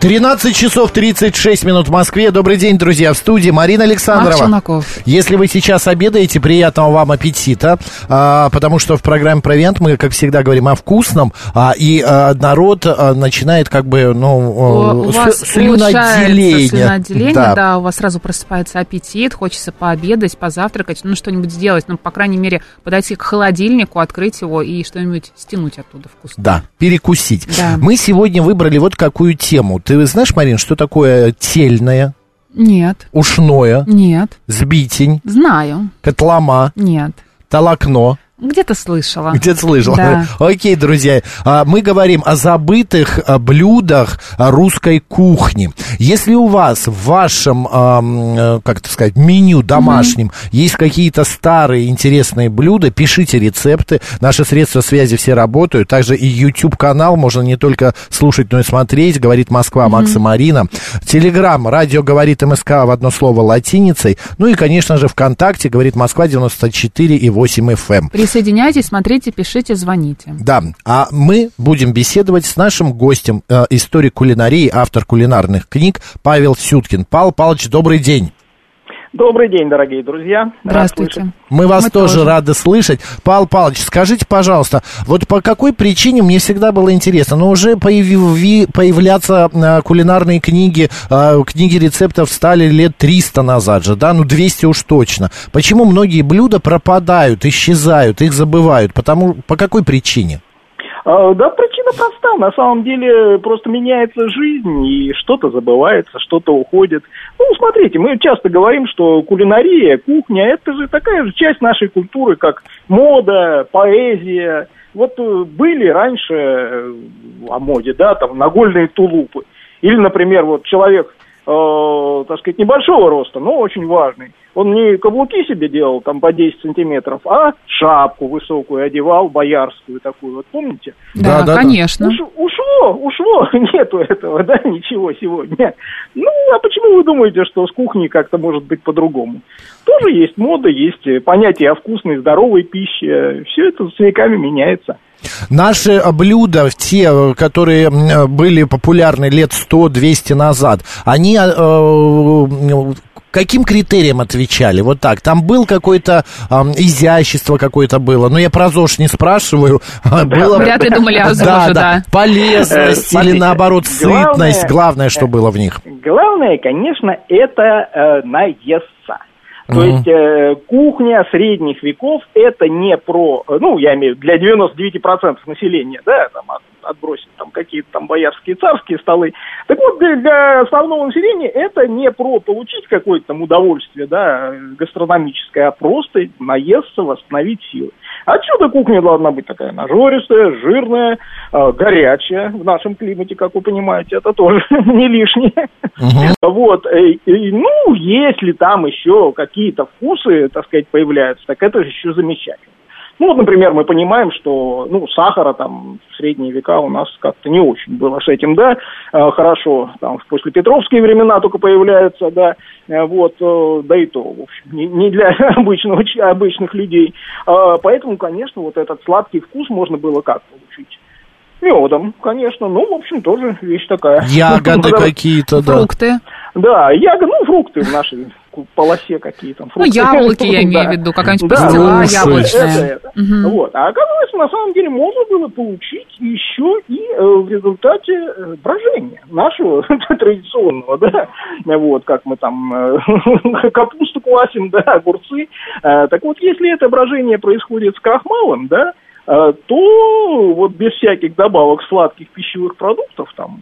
13 часов 36 минут в Москве. Добрый день, друзья, в студии Марина Александрова. Если вы сейчас обедаете, приятного вам аппетита, а, потому что в программе «Провиант» мы, как всегда, говорим о вкусном, а, и а, народ а, начинает как бы, ну, У, с- вас слюноотделение. слюноотделение, Да. да. у вас сразу просыпается аппетит, хочется пообедать, позавтракать, ну, что-нибудь сделать, ну, по крайней мере, подойти к холодильнику, открыть его и что-нибудь стянуть оттуда вкусно. Да, перекусить. Да. Мы сегодня выбрали вот какую тему. Ты знаешь, Марин, что такое тельное, Нет, ушное, нет, сбитень, знаю, котлома, нет. толокно? Где-то слышала. Где-то слышал. Да. Окей, друзья, а, мы говорим о забытых а, блюдах а, русской кухни. Если у вас в вашем, э, как это сказать, меню домашнем есть какие-то старые интересные блюда, пишите рецепты. Наши средства связи все работают. Также и YouTube-канал можно не только слушать, но и смотреть. Говорит Москва, Макс и Марина. Телеграм, радио говорит МСК в одно слово латиницей. Ну и, конечно же, ВКонтакте говорит Москва 94 и 8 FM. Присоединяйтесь, смотрите, пишите, звоните. Да, а мы будем беседовать с нашим гостем, э, историк кулинарии, автор кулинарных книг Павел Сюткин. Павел Павлович, добрый день. Добрый день, дорогие друзья. Здравствуйте. Мы вас Мы тоже, тоже. рады слышать. Павел Павлович, скажите, пожалуйста, вот по какой причине, мне всегда было интересно, но уже появи- появляться э, кулинарные книги, э, книги рецептов стали лет 300 назад же, да, ну 200 уж точно. Почему многие блюда пропадают, исчезают, их забывают? Потому, по какой причине? А, Да, причина проста. На самом деле просто меняется жизнь, и что-то забывается, что-то уходит. Ну, смотрите, мы часто говорим, что кулинария, кухня – это же такая же часть нашей культуры, как мода, поэзия. Вот э, были раньше э, о моде, да, там, нагольные тулупы. Или, например, вот человек, э, так сказать, небольшого роста, но очень важный. Он не каблуки себе делал там по 10 сантиметров, а шапку высокую одевал, боярскую такую, вот помните? Да, Да, да, конечно. Уш- ушло, ушло, нету этого, да, ничего сегодня. Ну, а почему вы думаете, что с кухней как-то может быть по-другому? Тоже есть мода, есть э, понятие о вкусной, здоровой пище. Все это с веками меняется. Наши э, блюда, те, э, которые были популярны лет 100-200 назад, они э, каким критериям отвечали? Вот так. Там был какое-то ам, изящество какое-то было. Но я про ЗОЖ не спрашиваю. А Было... Вряд ли думали о ЗОЖе, да. Полезность Э, или наоборот сытность. Главное, что было в них. Главное, конечно, это э, наесться. То есть э, кухня средних веков это не про, э, ну, я имею в виду, для 99% населения, да, там от- отбросить там какие-то там боярские царские столы. Так вот, для, для основного населения это не про получить какое-то там удовольствие, да, гастрономическое, а просто наесться, восстановить силы. Отсюда кухня должна быть такая нажористая, жирная, э, горячая в нашем климате, как вы понимаете, это тоже не лишнее. Вот, э, и, ну, если там еще какие-то вкусы, так сказать, появляются, так это же еще замечательно. Ну, вот, например, мы понимаем, что, ну, сахара там в средние века у нас как-то не очень было с этим, да, Э, хорошо, там в послепетровские времена только появляются, да, Э, вот, э, да и то, в общем, не, не для обычного, обычных людей. А, Поэтому, конечно, вот этот сладкий вкус можно было как получить? Медом, конечно, ну, в общем, тоже вещь такая. Ягоды какие-то, да. Фрукты. Да, ягоды, ну, фрукты в нашей полосе какие там. Ну, фрукты. яблоки, я имею в виду, какая-нибудь пастила яблочная. Вот. А оказывается, на самом деле можно было получить еще и э, в результате э, брожения нашего традиционного, да, вот, как мы там э, капусту квасим, да, огурцы. Так вот, если это брожение происходит с крахмалом, да, то вот без всяких добавок сладких пищевых продуктов, там,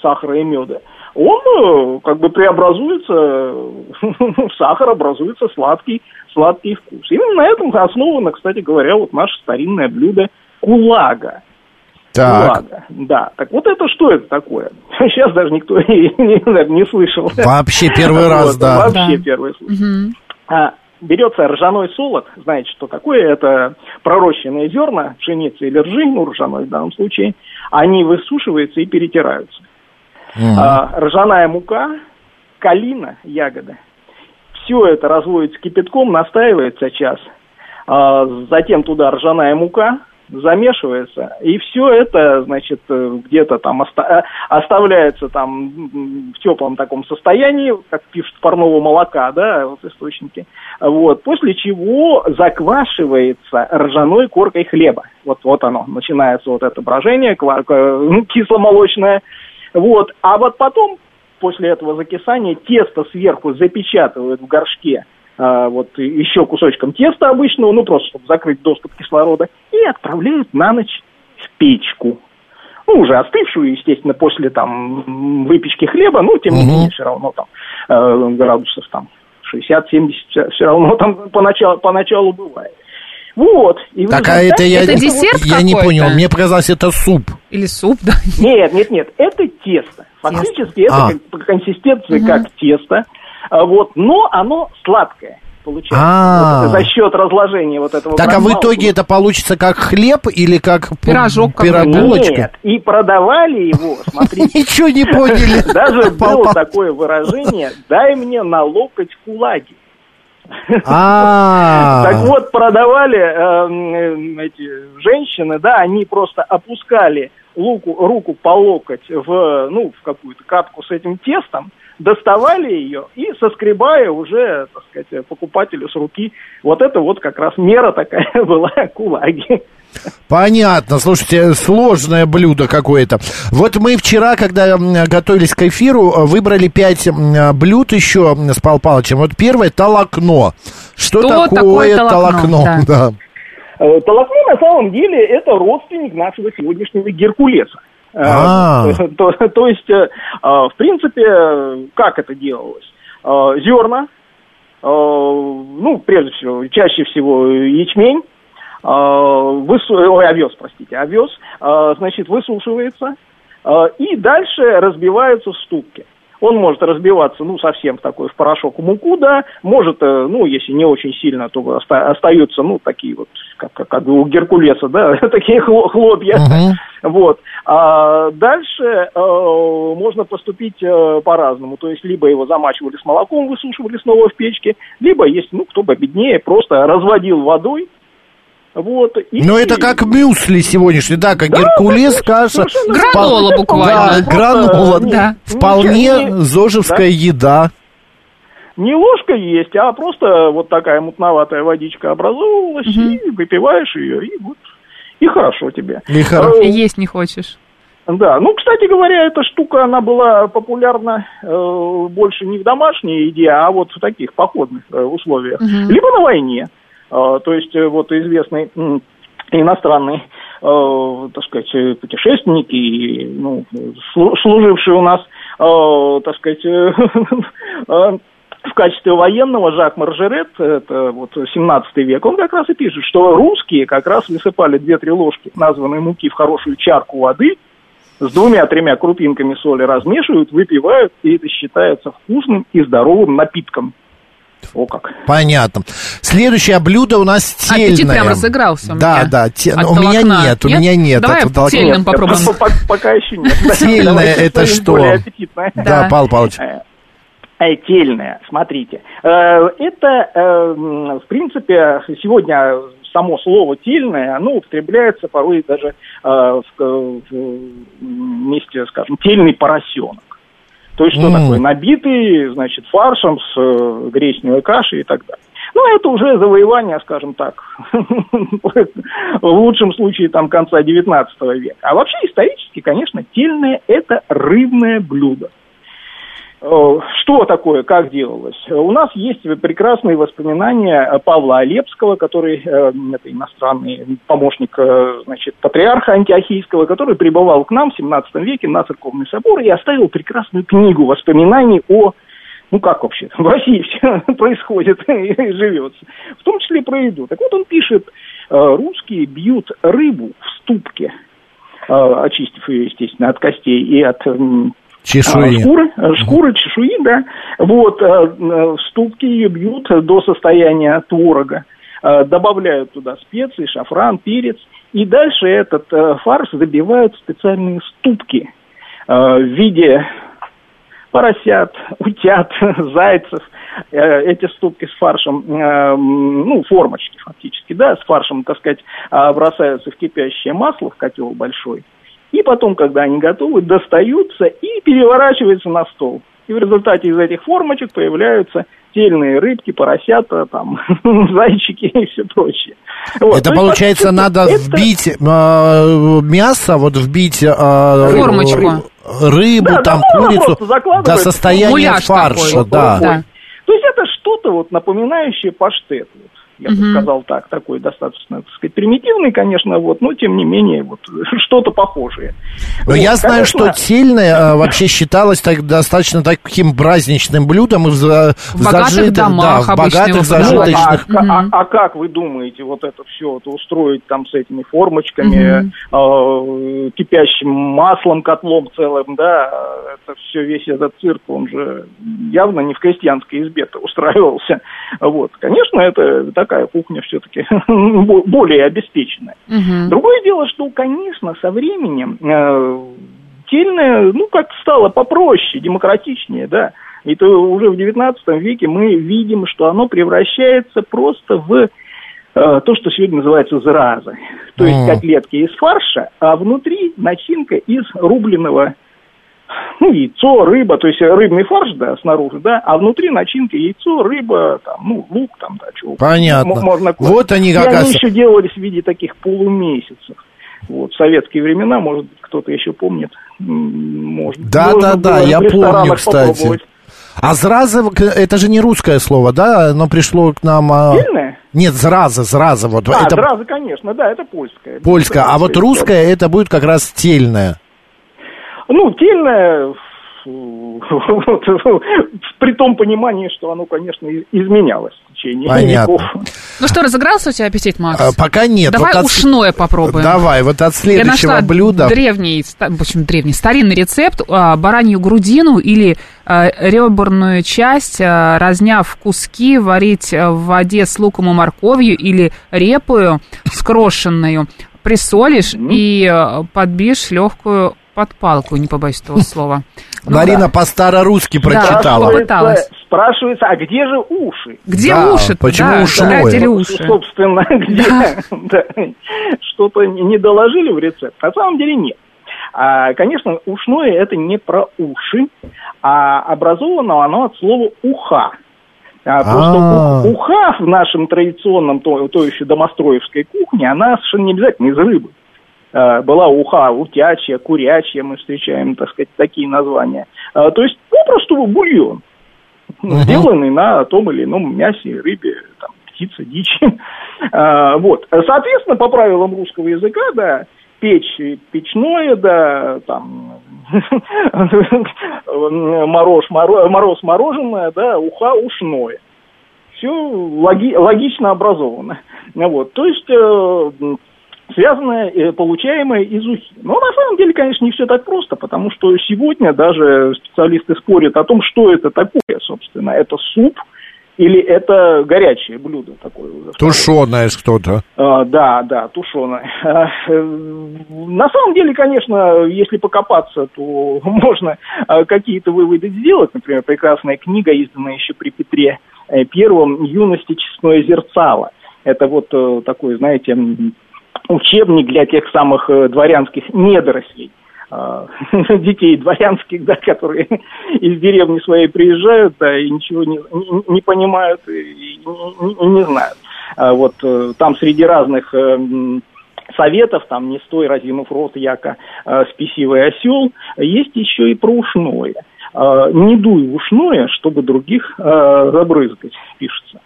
сахара и меда, он э, как бы преобразуется в сахар, образуется сладкий, сладкий вкус. Именно на этом основано, кстати говоря, вот наше старинное блюдо кулага. Так. Кулага, да. Так вот это что это такое? Сейчас даже никто не, не слышал. Вообще первый раз, да. Вообще Да. первый случай. Мгм. А, берется ржаной солод, знаете, что такое? Это пророщенные зерна, пшеницы или ржи, ну, ржаной в данном случае, они высушиваются и перетираются. А, ржаная мука, калина, ягода. Все это разводится кипятком, настаивается час. А, затем туда ржаная мука, замешивается, и все это, значит, э, где-то там оста- э, оставляется там в теплом таком состоянии, как пишут парного молока, да, вот источники. Вот, после чего заквашивается ржаной коркой хлеба. Вот, вот оно, начинается вот это брожение к- кисломолочное. Вот, а вот потом, после этого закисания, тесто сверху запечатывают в горшке а, вот еще кусочком теста обычного, ну просто чтобы закрыть доступ кислорода, и отправляют на ночь в печку. Ну, уже остывшую, естественно, после там выпечки хлеба, ну, тем не менее, все равно там э, градусов там 60-70 все равно там поначалу, поначалу бывает. Вот. И Так, а это я, Это десерт я не понял, мне показалось, это суп. Или суп, да? Нет, нет, нет, это тесто. Фактически это А. как- по консистенции как тесто, а, вот, но оно сладкое получается А. Вот за счет разложения вот этого. Так, а в итоге это получится как хлеб или как Пирожок пирогулочка? Нет, и продавали его, смотрите, Ничего не поняли. даже было такое выражение «дай мне на локоть кулаги». А, Так вот, продавали эм, э, эти женщины, да, они просто опускали луку, руку по локоть в, ну, в какую-то катку с этим тестом, доставали ее и соскребая уже, так сказать, покупателю с руки. Вот это вот как раз мера такая была кулаги. Понятно. Слушайте, сложное блюдо какое-то. Вот мы вчера, когда готовились к эфиру, выбрали пять блюд еще с Пал Палычем. Вот первое – толокно. Что, Что такое, такое толокно? толокно? Да. Э, Толокно на самом деле это родственник нашего сегодняшнего Геркулеса. Э, А. То, то есть, э, в принципе, как это делалось? Зерна, ну, прежде всего, чаще всего ячмень, высу- ой, овес, простите, овес, э, значит, высушивается, э, и дальше разбиваются в ступки. Он может разбиваться, ну, совсем в такой, в порошок, муку, да, может, э, ну, если не очень сильно, то оста- остаются, ну, такие вот, как, как, как у Геркулеса, да, такие хло- хлопья. Вот. А дальше э, можно поступить э, по-разному. То есть, либо его замачивали с молоком, высушивали снова в печке, либо, если, ну, кто победнее, просто разводил водой. Вот, и- Ну, это как мюсли сегодняшний, да, как Да, Геркулес, конечно, каша. Гранола Да, буквально. гранола. Просто, Да. не- Вполне не- зожевская еда. Не ложка есть, а просто вот такая мутноватая водичка образовывалась, и выпиваешь ее, и вот, и хорошо тебе. И хоро- Э, Есть не хочешь. Да, ну, кстати говоря, эта штука, она была популярна э, больше не в домашней еде, а вот в таких походных э, условиях. Либо на войне. Э, то есть, э, вот известный иностранный, э, так сказать, э, путешественник и ну, слу- служивший у нас, так сказать, в качестве военного Жак Маржерет, это вот 17 век, он как раз и пишет, что русские как раз высыпали 2-3 ложки названной муки в хорошую чарку воды, с двумя-тремя крупинками соли размешивают, выпивают, и это считается вкусным и здоровым напитком. О как. Понятно. Следующее блюдо у нас тельное. Аппетит прям разыгрался у Да, меня. да. те- От У меня толокна. нет, у меня нет. Давай толокна. тельным попробуем. По- по- Пока еще нет. Тельное это что? Да, Да. Павел Павлович. Э, э, Тельное, смотрите. Э, Это, в принципе, сегодня само слово тельное, оно употребляется порой даже э, в, в месте, скажем, тельный поросенок. То есть, что М. такое? Набитый, значит, фаршем с э, гречневой кашей и так далее. Ну, это уже завоевание, скажем так, в лучшем случае там конца 19 века. А вообще исторически, конечно, тельное – это рыбное блюдо. Э, Что такое, как делалось? У нас есть прекрасные воспоминания Павла Олепского, который, э, это иностранный помощник, э, значит, патриарха антиохийского, который прибывал к нам в 17 веке на церковный собор и оставил прекрасную книгу воспоминаний о ну как вообще, в России все происходит и живется, в том числе про еду. Так вот он пишет, русские бьют рыбу в ступке, очистив ее, естественно, от костей и от Чешуи. а, Шкуры, э, шкуры, чешуи, да. Вот, э, э, в ступке ее бьют до состояния творога. Э, Добавляют туда специи, шафран, перец. И дальше этот э, фарш забивают в специальные ступки. в виде поросят, утят, зайцев. Э, эти ступки с фаршем, э, ну, формочки фактически, да, с фаршем, так сказать, э, бросаются в кипящее масло, в котел большой. И потом, когда они готовы, достаются и переворачиваются на стол. И в результате из этих формочек появляются тельные рыбки, поросята, там, зайчики и все прочее. Вот. Это, есть, получается, надо это... вбить э, мясо, вот вбить... Э, Формочку. Рыбу, да, там, да, курицу до состояния Муляж фарша, такой. да. да. То есть это что-то вот напоминающее паштет. Вот я бы сказал так, такой достаточно, так сказать, примитивный, конечно, вот, но тем не менее, вот, что-то похожее. Но вот, я знаю, конечно... что тельное а, вообще считалось так, достаточно таким праздничным блюдом в, в, в богатых зажитых, домах, да, в богатых зажиточных. Ну, а, а, а как вы думаете, вот это все это устроить там с этими формочками, э, кипящим маслом, котлом целым, да, это все, весь этот цирк, он же явно не в крестьянской избе-то устраивался. Вот, конечно, это так такая кухня все-таки более обеспеченная. Угу. Другое дело, что, конечно, со временем э, тельная, ну, как стало попроще, демократичнее, да, и то уже в XIX веке мы видим, что оно превращается просто в э, то, что сегодня называется зараза. То есть котлетки из фарша, а внутри начинка из рубленого ну, яйцо, рыба, то есть рыбный фарш, да, снаружи, да, а внутри начинка яйцо, рыба, там, ну, лук, там, да, чего. Понятно. Можно вот они как И они еще делались в виде таких полумесяцев. Вот, в советские времена, может быть, кто-то еще помнит. Может, да, да, да, я помню, кстати. А зраза, это же не русское слово, да? Оно пришло к нам... Сильное? А, нет, зраза, зраза. Вот. А, это... зраза, конечно, да, это польское. Польское, а вот русское, это будет как раз тельное. Ну, тельное, при том понимании, что оно, конечно, изменялось в течение Понятно. веков. Ну что, разыгрался у тебя аппетит, Макс? А, пока нет. Давай вот ушное от... попробуем. Давай, вот от следующего Я блюда. древний, в общем, древний, старинный рецепт. А, баранью грудину или а, реберную часть, а, разняв куски, варить в воде с луком и морковью или репою скрошенную, присолишь mm-hmm. и подбишь легкую под палку, не побоюсь этого слова. Ну, Марина да. по-старорусски прочитала. Да, спрашивается, спрашивается, а где же уши? Где да, уши? Почему да, ушное? Да, уши? Собственно, где? Да. Что-то не доложили в рецепт? На самом деле нет. А, конечно, ушное это не про уши, а образовано оно от слова уха. А, просто а. уха в нашем традиционном, то, то еще домостроевской кухне, она совершенно не обязательно из рыбы. Э, была уха, утячья, курячья, мы встречаем, так сказать, такие названия. Э, то есть попросту бульон, uh-huh. сделанный на том или ином мясе, рыбе, там, птице, дичи. Э, вот. Соответственно, по правилам русского языка, да, печь печное, да, там, мороз, мороз мороженое, да, уха ушное. Все логи, логично образовано. Вот. То есть связанное, э, получаемое из ухи. Но на самом деле, конечно, не все так просто, потому что сегодня даже специалисты спорят о том, что это такое, собственно. Это суп или это горячее блюдо такое? Тушеное что-то. А, да, да, тушеное. Э, на самом деле, конечно, если покопаться, то можно а, какие-то выводы сделать. Например, прекрасная книга, изданная еще при Петре э, Первом «Юности честное зерцало». Это вот такой, знаете, учебник для тех самых э, дворянских недорослей а, детей дворянских, да, которые из деревни своей приезжают, да, и ничего не, не, понимают и не, не знают. А вот э, там среди разных э, советов, там не стой, разинув рот, яко спесивый осел, есть еще и про ушное. Не дуй ушное, чтобы других забрызгать, пишется.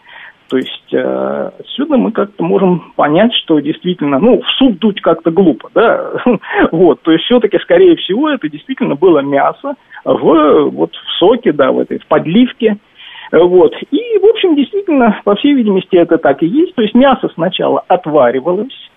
То есть э, отсюда мы как-то можем понять, что действительно, ну, в суп дуть как-то глупо, да, вот, то есть все-таки, скорее всего, это действительно было мясо в, вот, в соке, да, в этой, в подливке, вот, и, в общем, действительно, по всей видимости, это так и есть, то есть мясо сначала отваривалось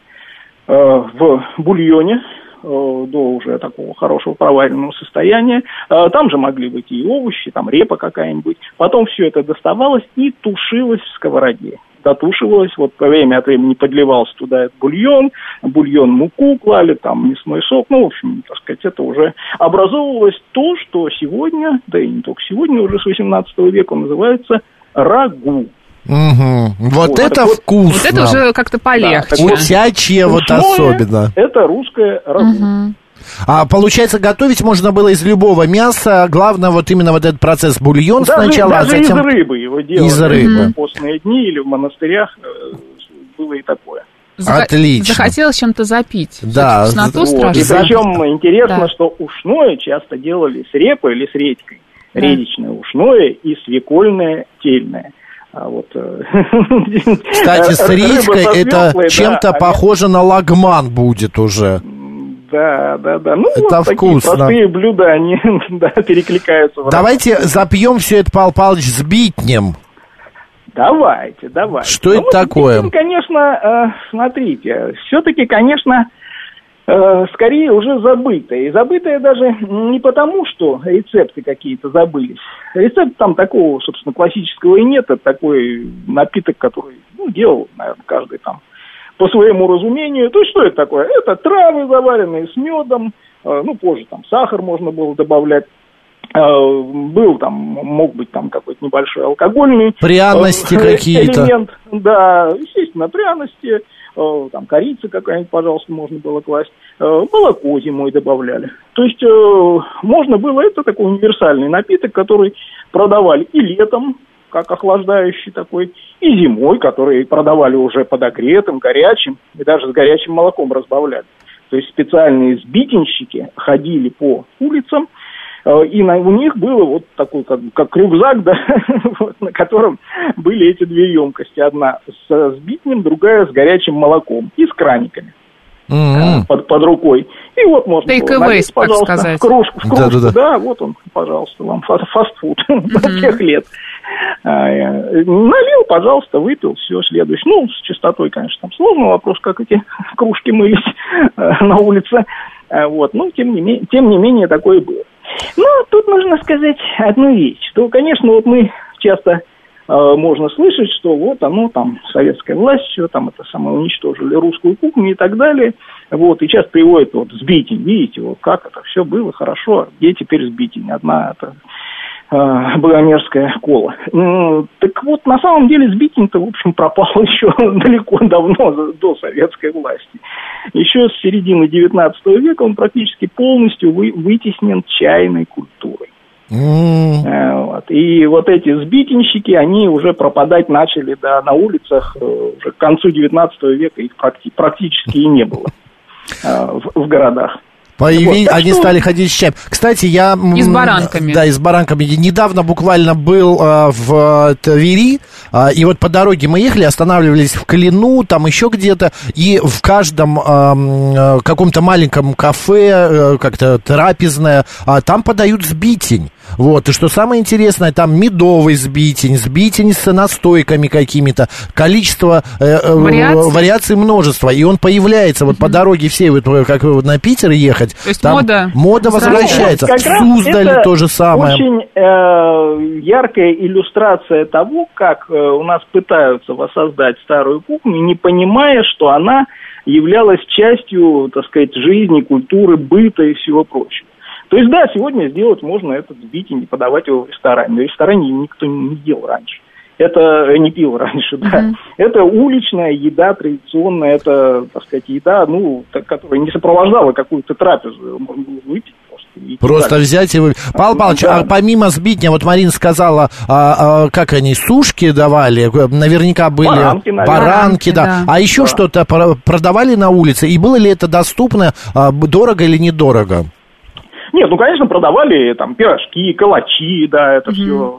э, в бульоне, до уже такого хорошего проваренного состояния. Э, там же могли быть и овощи, там репа какая-нибудь. Потом все это доставалось и тушилось в сковороде. дотушивалось, вот время от времени подливался туда этот бульон, бульон муку клали, там мясной сок, ну, в общем, так сказать, это уже образовывалось то, что сегодня, да и не только сегодня, уже с 18 века называется рагу. Мгм. Вот, Вот, это вот- вкусно. Вот это уже как-то полегче. вот. Утячье вот Ушное особенно. Это русское рагу. Мгм. А получается, готовить можно было из любого мяса. Главное, вот именно вот этот процесс бульон Даже, сначала, даже а затем... из рыбы его делали. Из рыбы. В постные дни или в монастырях э, было и такое. Заха- Отлично. Захотелось чем-то запить. Да, Вкусноту вот. И страшно. причем интересно, Да. что ушное часто делали с репой или с редькой. Да. Редичное ушное и свекольное тельное. А вот, э, Кстати, с редькой это да, чем-то а похоже на лагман будет уже. Да, да, да. Ну, Это вот такие вкусно. простые блюда, они да, перекликаются. в Давайте запьем все это, Павел Павлович, с битнем. Давайте, давайте. Что Ну это вот такое? здесь, конечно, э, смотрите, все-таки, конечно, э, скорее уже забытое. И забытое даже не потому, что рецепты какие-то забылись. Рецепт там такого, собственно, классического и нет. Это такой напиток, который ну, делал, наверное, каждый там по своему разумению. То есть что это такое? Это травы, заваренные с медом, э, ну, позже там сахар можно было добавлять. Э, Был там, мог быть там какой-то небольшой алкогольный Пряности э, какие-то. элемент, да, естественно, пряности, э, там корица какая-нибудь, пожалуйста, можно было класть, Э, молоко зимой добавляли. То есть э, можно было, это такой универсальный напиток, который продавали и летом, как охлаждающий такой, и зимой, который продавали уже подогретым, горячим, и даже с горячим молоком разбавляли. То есть специальные сбитенщики ходили по улицам, э, и на, у них было вот такой, как, как рюкзак, да, вот, на котором были эти две емкости. Одна с сбитнем, другая с горячим молоком и с краниками М-м. под, под рукой. И вот можно Take было налить, так пожалуйста, сказать. в кружку, в кружку Да-да-да. да, вот он, пожалуйста, вам фа- фастфуд тех лет. А, э, Налил, пожалуйста, выпил, все, следующий. Ну, с чистотой, конечно, там сложный вопрос, как эти кружки мылись э, на улице. А, Вот, но тем не, менее, тем не менее такое было. Ну, тут нужно сказать одну вещь, что, конечно, вот мы часто э, можно слышать, что вот оно там, советская власть, все там это самое уничтожили русскую кухню и так далее. Вот, и часто приводят вот сбитень, видите, вот как это все было хорошо, где теперь сбитень? Одна это Багамерская кола. М, Так вот, на самом деле сбитень-то, в общем, пропал еще далеко давно, до советской власти. Еще с середины 19 века он практически полностью вы- вытеснен чайной культурой. Э, Вот. И вот эти сбитенщики, они уже пропадать начали да, на улицах э, уже к концу 19 века, их практи- практически и не было э, в, в городах. Появи- Вот, они что- стали ходить с чаем. Кстати, я... И с баранками. Да, и с баранками. Я Недавно буквально был а, в э, Твери, а, и вот по дороге мы ехали, останавливались в Клину, там еще где-то, и в каждом а, э, каком-то маленьком кафе, э, как-то трапезное, а, там подают сбитень. Вот, и что самое интересное, там медовый сбитень, сбитень с настойками какими-то, количество э, э, Вариаций? вариаций множество, и он появляется вот по дороге всей, вот э, как вот на Питер ехать. То есть там мода мода возвращается. Как это то же самое. Очень э, яркая иллюстрация того, как э, у нас пытаются воссоздать старую кухню, не понимая, что она являлась частью, так сказать, жизни, культуры, быта и всего прочего. То есть, да, сегодня сделать можно этот сбитень и подавать его в ресторане. В ресторане никто не ел раньше. Это э, не пил раньше, да. Это уличная еда традиционная, это, так сказать, еда, ну, которая не сопровождала какую-то трапезу. Можно было выпить просто. и Просто так. взять и вы... Павел Павлович, Да. а помимо сбитня, вот Марина сказала, а, а, как они, сушки давали, наверняка были Баранки, наверное. баранки, да. Да. А еще Да. что-то про- продавали на улице, и было ли это доступно, а, дорого или недорого? Нет, ну, конечно, продавали там пирожки, калачи, да, это все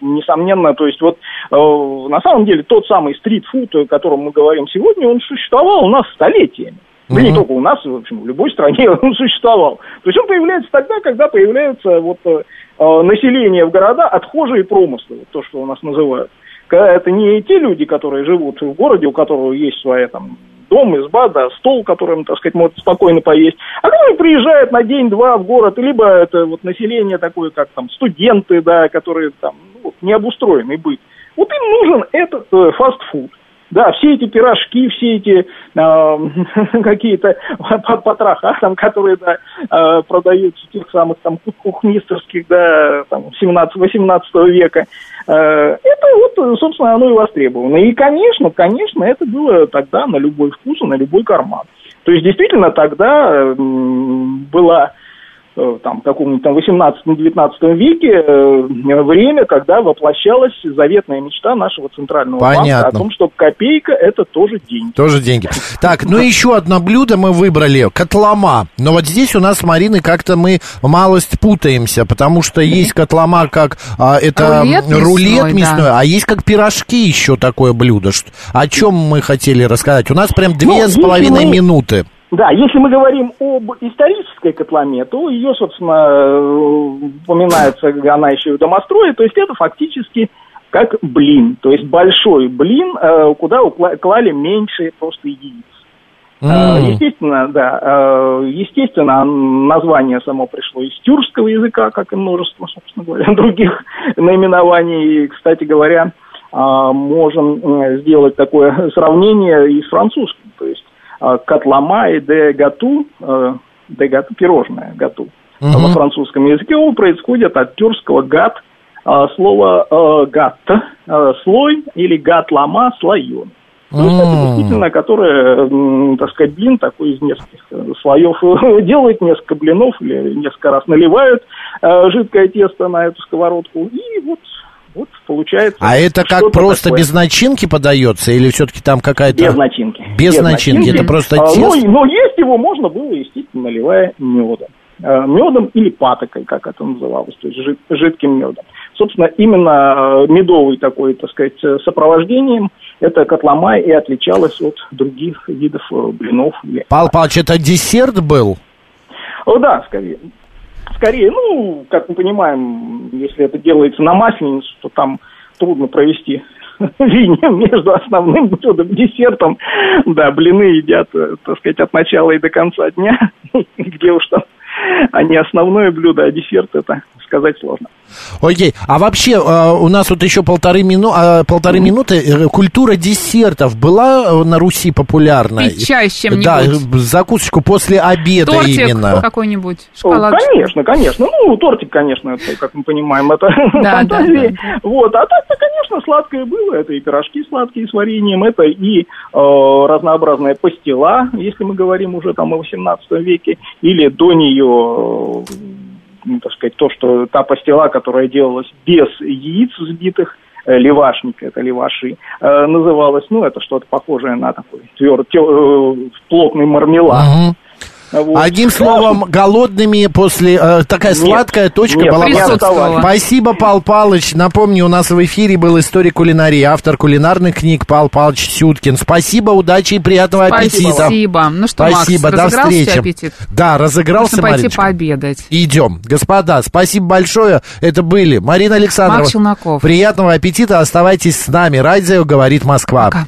несомненно. То есть вот э, на самом деле тот самый стритфуд, о котором мы говорим сегодня, он существовал у нас столетиями. Да не Мгм. только у нас, в общем, в любой стране он существовал. То есть он появляется тогда, когда появляется вот э, э, население в города, отхожие промыслы, вот то, что у нас называют. Когда это не те люди, которые живут в городе, у которого есть своя там дом, изба, да, стол, которым, так сказать, может спокойно поесть, а которые приезжают на день-два в город, либо это вот население такое, как там студенты, да, которые там, ну, необустроенный быт. Вот им нужен этот э, фастфуд. Да, все эти пирожки, все эти э, какие-то потроха, там, которые да, э, продаются в тех самых там кухнистерских, да, там, 17-18 века, э, это вот, собственно, оно и востребовано. И, конечно, конечно, это было тогда на любой вкус и на любой карман. То есть, действительно, тогда была там, каком-нибудь там 18-19 веке э, время, когда воплощалась заветная мечта нашего центрального Понятно. банка о том, что копейка это тоже деньги. Тоже деньги. Так, ну еще одно блюдо мы выбрали, котлома. Но вот здесь у нас с Мариной как-то мы малость путаемся, потому что есть котлома как а, это Рулет мясной, рулет мясной, да. а есть как пирожки еще такое блюдо. Что- О чем мы хотели рассказать? У нас прям две Ну, с половиной мы- минуты. Да, если мы говорим об исторической котломе, то ее, собственно, упоминается она еще и в домострое, то есть это фактически как блин, то есть большой блин, э, куда клали меньше просто яиц. М. Естественно, да, э, естественно, название само пришло из тюркского языка, как и множество, собственно говоря, других наименований. И, кстати говоря, можем сделать такое сравнение и с французским, то есть котлама и де гату, э, де гату, пирожное гату. Мгм. Во французском языке он происходит от тюркского гат, э, гат, э, слой или гат лама, слоен. То есть это действительно, которое, м, так сказать, блин такой из нескольких э, слоев делает, несколько блинов или несколько раз наливают э, жидкое тесто на эту сковородку, и вот, вот получается... А это как просто такое. без начинки подается или все-таки там какая-то... Без начинки. Без начинки, это просто А, тесто? но, но есть его можно было, естественно, наливая медом. Э, Медом или патокой, как это называлось, то есть жид- жидким медом. Собственно, именно э, медовый такой, так сказать, э, сопровождением эта котлома и отличалась от других видов э, блинов. Павел Павлович, это десерт был? О, да, скорее. Скорее, ну, как мы понимаем, если это делается на масленицу, то там трудно провести линию между основным блюдом и десертом. Да, блины едят, э, так сказать, от начала и до конца дня, где уж там они основное блюдо, а десерт это сказать сложно. Окей, а вообще э, у нас вот еще полторы, мину, э, полторы минуты. Э, Культура десертов была э, на Руси популярна? Пить чай с чем-нибудь. Да, закусочку после обеда Тортик именно. какой-нибудь, О, шоколадочку. Конечно, конечно. Ну, тортик, конечно, это, как мы понимаем, это Да, фантазии. да, Вот. А так-то, конечно, сладкое было. Это и пирожки сладкие с вареньем, это и э, разнообразная пастила, если мы говорим уже там о 18 веке, или до нее, э, ну, так сказать, то, что та пастила, которая делалась без яиц взбитых, э, левашник, это леваши, э, называлась, ну, это что-то похожее на такой твердый, плотный мармелад. Мгм. Вот. Одним словом, голодными после... э, такая Нет, сладкая точка нет, была. Спасибо, Пал Палыч. Напомню, у нас в эфире был историк кулинарии, автор кулинарных книг Пал Палыч Сюткин. Спасибо, удачи и приятного аппетита. Спасибо. Ну что, Спасибо, Макс, до встречи. аппетит? Да, разыгрался, Нужно пойти Мариночка. пообедать. Идем. Господа, спасибо большое. Это были Марина Александрова. Марк Челноков. Приятного аппетита. Оставайтесь с нами. Радио говорит Москва. Пока.